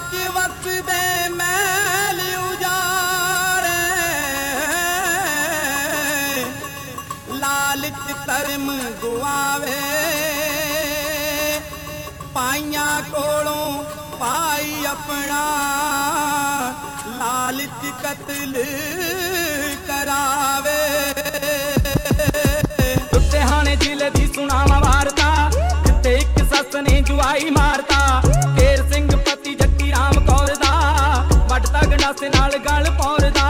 ਲਾਲਚ ਵਸਦੇ ਮੈਲ ਉਜਾੜੇ ਲਾਲਚ ਧਰਮ ਗੁਆਵੇ। ਪਾਈਆਂ ਕੋਲੋਂ ਪਾਈ ਆਪਣਾ ਲਾਲਚ ਕਤਲ ਕਰਾਵੇ। ਲੁਧਿਆਣੇ ਜ਼ਿਲ੍ਹੇ ਦੀ ਸੁਣਾਵਾ ਵਾਰਤਾ ਜਿੱਥੇ ਇੱਕ ਸੱਸ ਨੇ ਜੁਆਈ ਮਾਰਤਾ। ਵੱਡਤਾ ਗੰਡਾਸੇ ਨਾਲ ਗਲ ਪੌਰਦਾ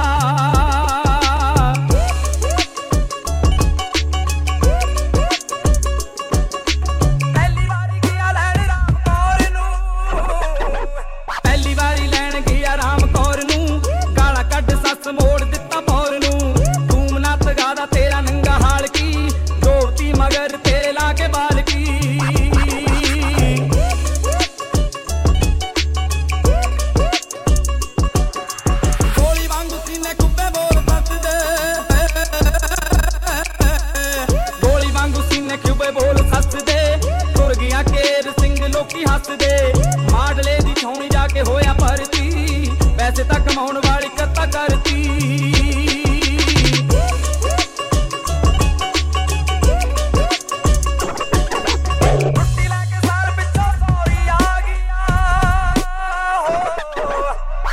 ਸਿੰਘ ਲੋਕੀ ਹੱਸਦੇ? ਮਾਡਲੇ ਦੀ ਛਾਉਣੀ ਜਾ ਕੇ ਹੋਇਆ ਭਰਤੀ। ਪੈਸੇ ਤਾਂ ਕਮਾਉਣ ਵਾਲੀ ਕੱਤਾ ਕਰਤੀ। ਛੁੱਟੀ ਲੈ ਕੇ ਸਾਲ ਪਿੱਛੋਂ ਸੌਰੀ ਆ ਗਿਆ।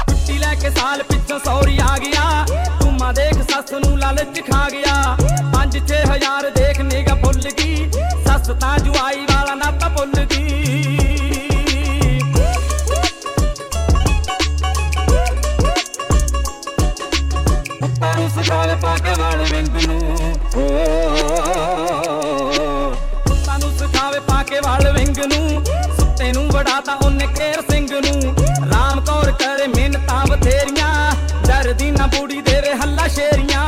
ਛੁੱਟੀ ਲੈ ਕੇ ਸਾਲ ਪਿੱਛੋਂ ਸੌਰੀ ਆ ਗਿਆ। ਤੁਮਾ ਦੇਖ ਸੱਸ ਨੂੰ ਲਾਲਚ ਖਾ ਗਿਆ। 5-6000 ਦੇਖ ਨਿਗਾ ਭੁੱਲ ਗਈ। ਸੱਸ ਤਾਂ ਜੁਆਈ ਸੁੱਤੇ ਨੂੰ ਵੜਾਤਾ ਉਹਨੇ ਕੇਰ ਸਿੰਘ ਨੂੰ। ਰਾਮ ਕੌਰ ਕਰੇ ਮਿਹਨਤਾਂ ਬਥੇਰੀਆਂ ਡਰਦੀ ਨਾ ਬੂੜੀ ਦੇਵੇ ਹੱਲਾ ਸ਼ੇਰੀਆਂ।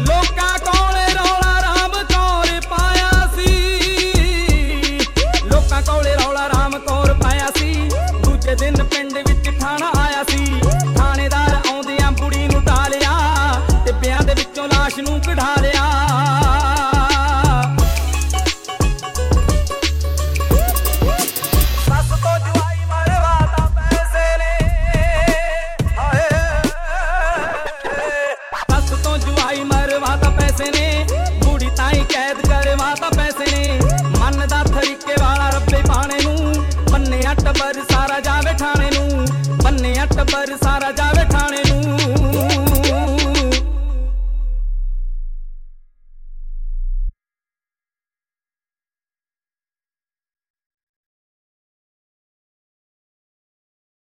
ਲੋਕਾਂ ਕੋਲੇ ਪਾਣੇ ਨੂੰ ਬੰਨੇ ਟੱਬਰ ਸਾਰਾ ਜਾਵੇ ਠਾਣੇ